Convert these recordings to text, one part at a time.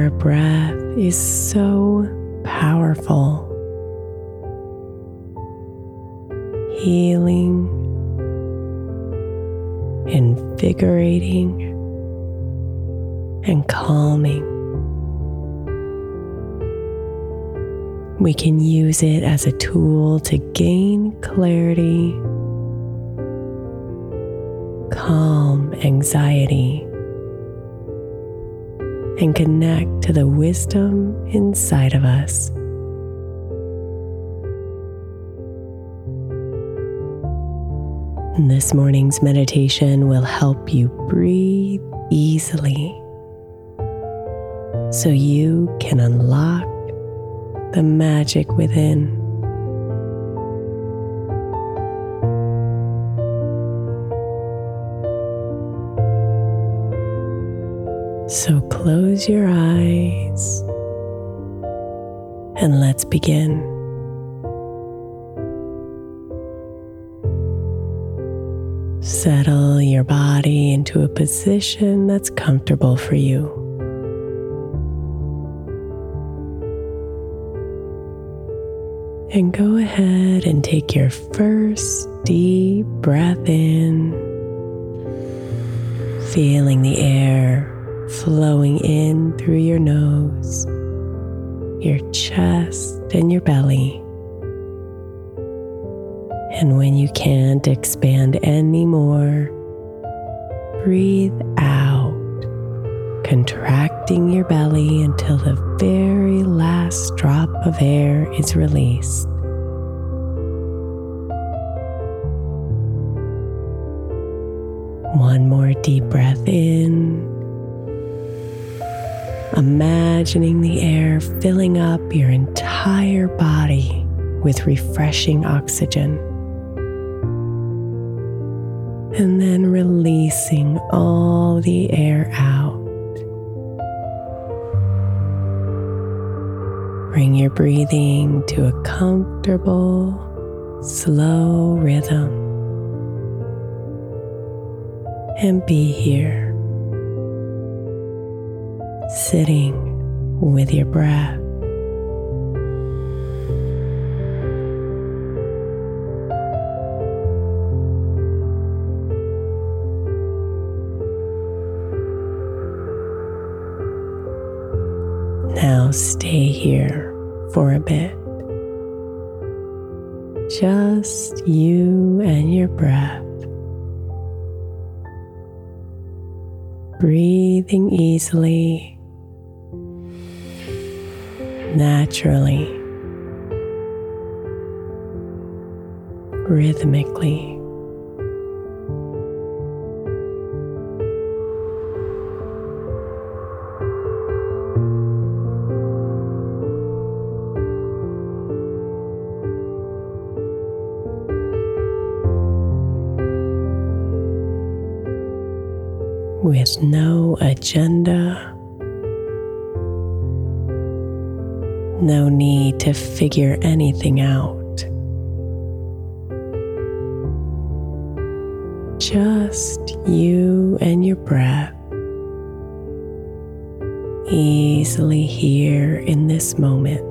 Our breath is so powerful, healing, invigorating, and calming. We can use it as a tool to gain clarity, calm anxiety and connect to the wisdom inside of us. This morning's meditation will help you breathe easily so you can unlock the magic within. So close your eyes and let's begin. Settle your body into a position that's comfortable for you. And go ahead and take your first deep breath in, feeling the air flowing in through your nose, your chest, and your belly. And when you can't expand anymore, breathe out, contracting your belly until the very last drop of air is released. One more deep breath in. Imagining the air filling up your entire body with refreshing oxygen. And then releasing all the air out. Bring your breathing to a comfortable, slow rhythm. And be here, sitting with your breath. Now stay here for a bit. Just you and your breath. Breathing easily, naturally, rhythmically. with no agenda, no need to figure anything out. Just you and your breath, easily here in this moment.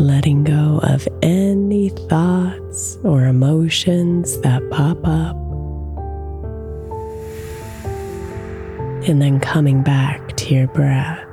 letting go of any thoughts or emotions that pop up, and then coming back to your breath.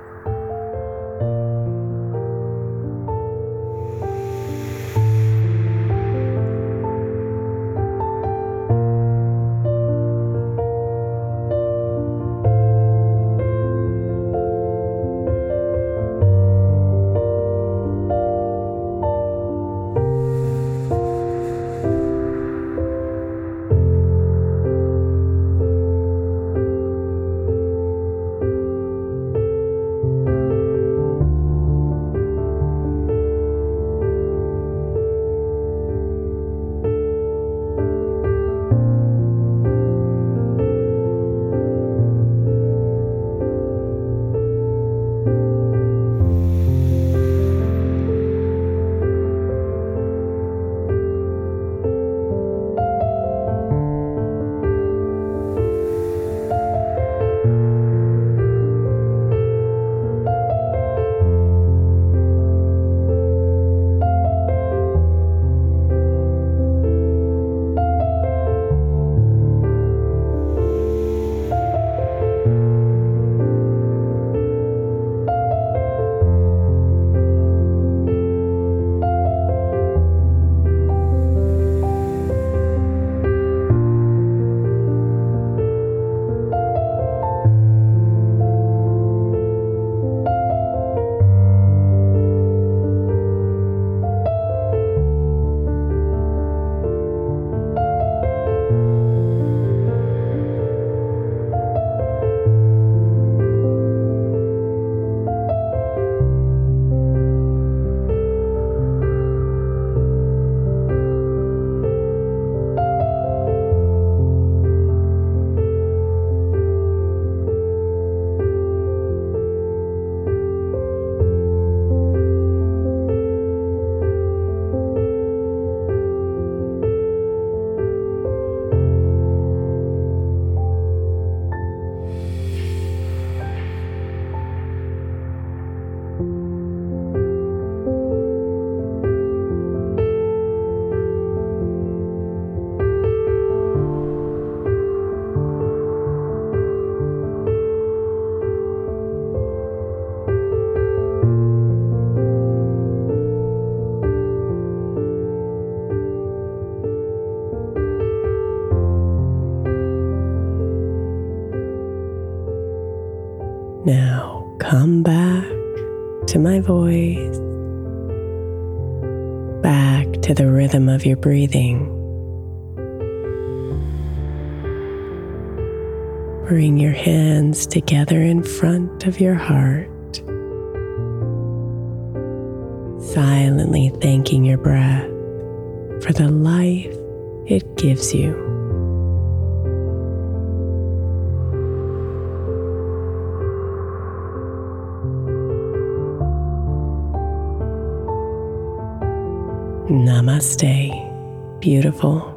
To my voice back to the rhythm of your breathing. Bring your hands together in front of your heart, silently thanking your breath for the life it gives you. Namaste, beautiful.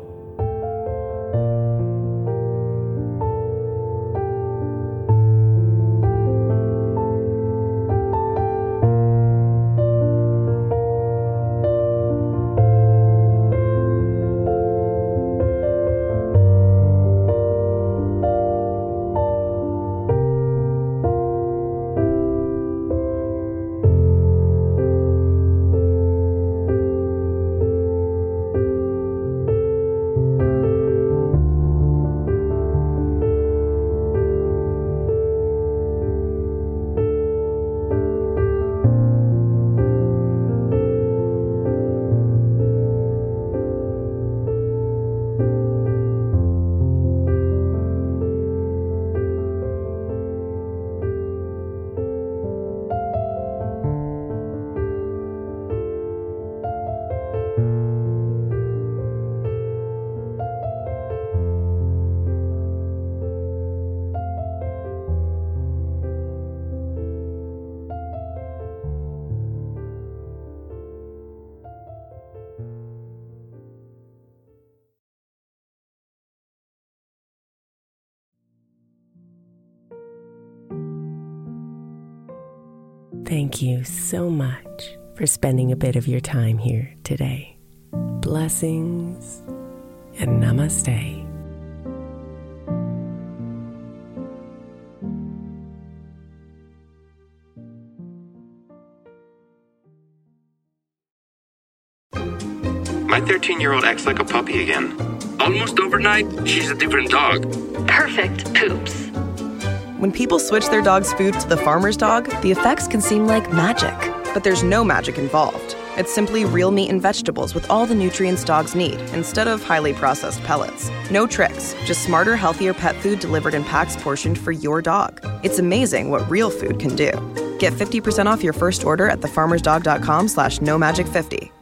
Thank you so much for spending a bit of your time here today. Blessings and namaste. My 13 year old acts like a puppy again. Almost overnight, she's a different dog. Perfect poops. When people switch their dog's food to the farmer's dog, the effects can seem like magic. But there's no magic involved. It's simply real meat and vegetables with all the nutrients dogs need, instead of highly processed pellets. No tricks, just smarter, healthier pet food delivered in packs portioned for your dog. It's amazing what real food can do. Get 50% off your first order at thefarmersdog.com slash no magic 50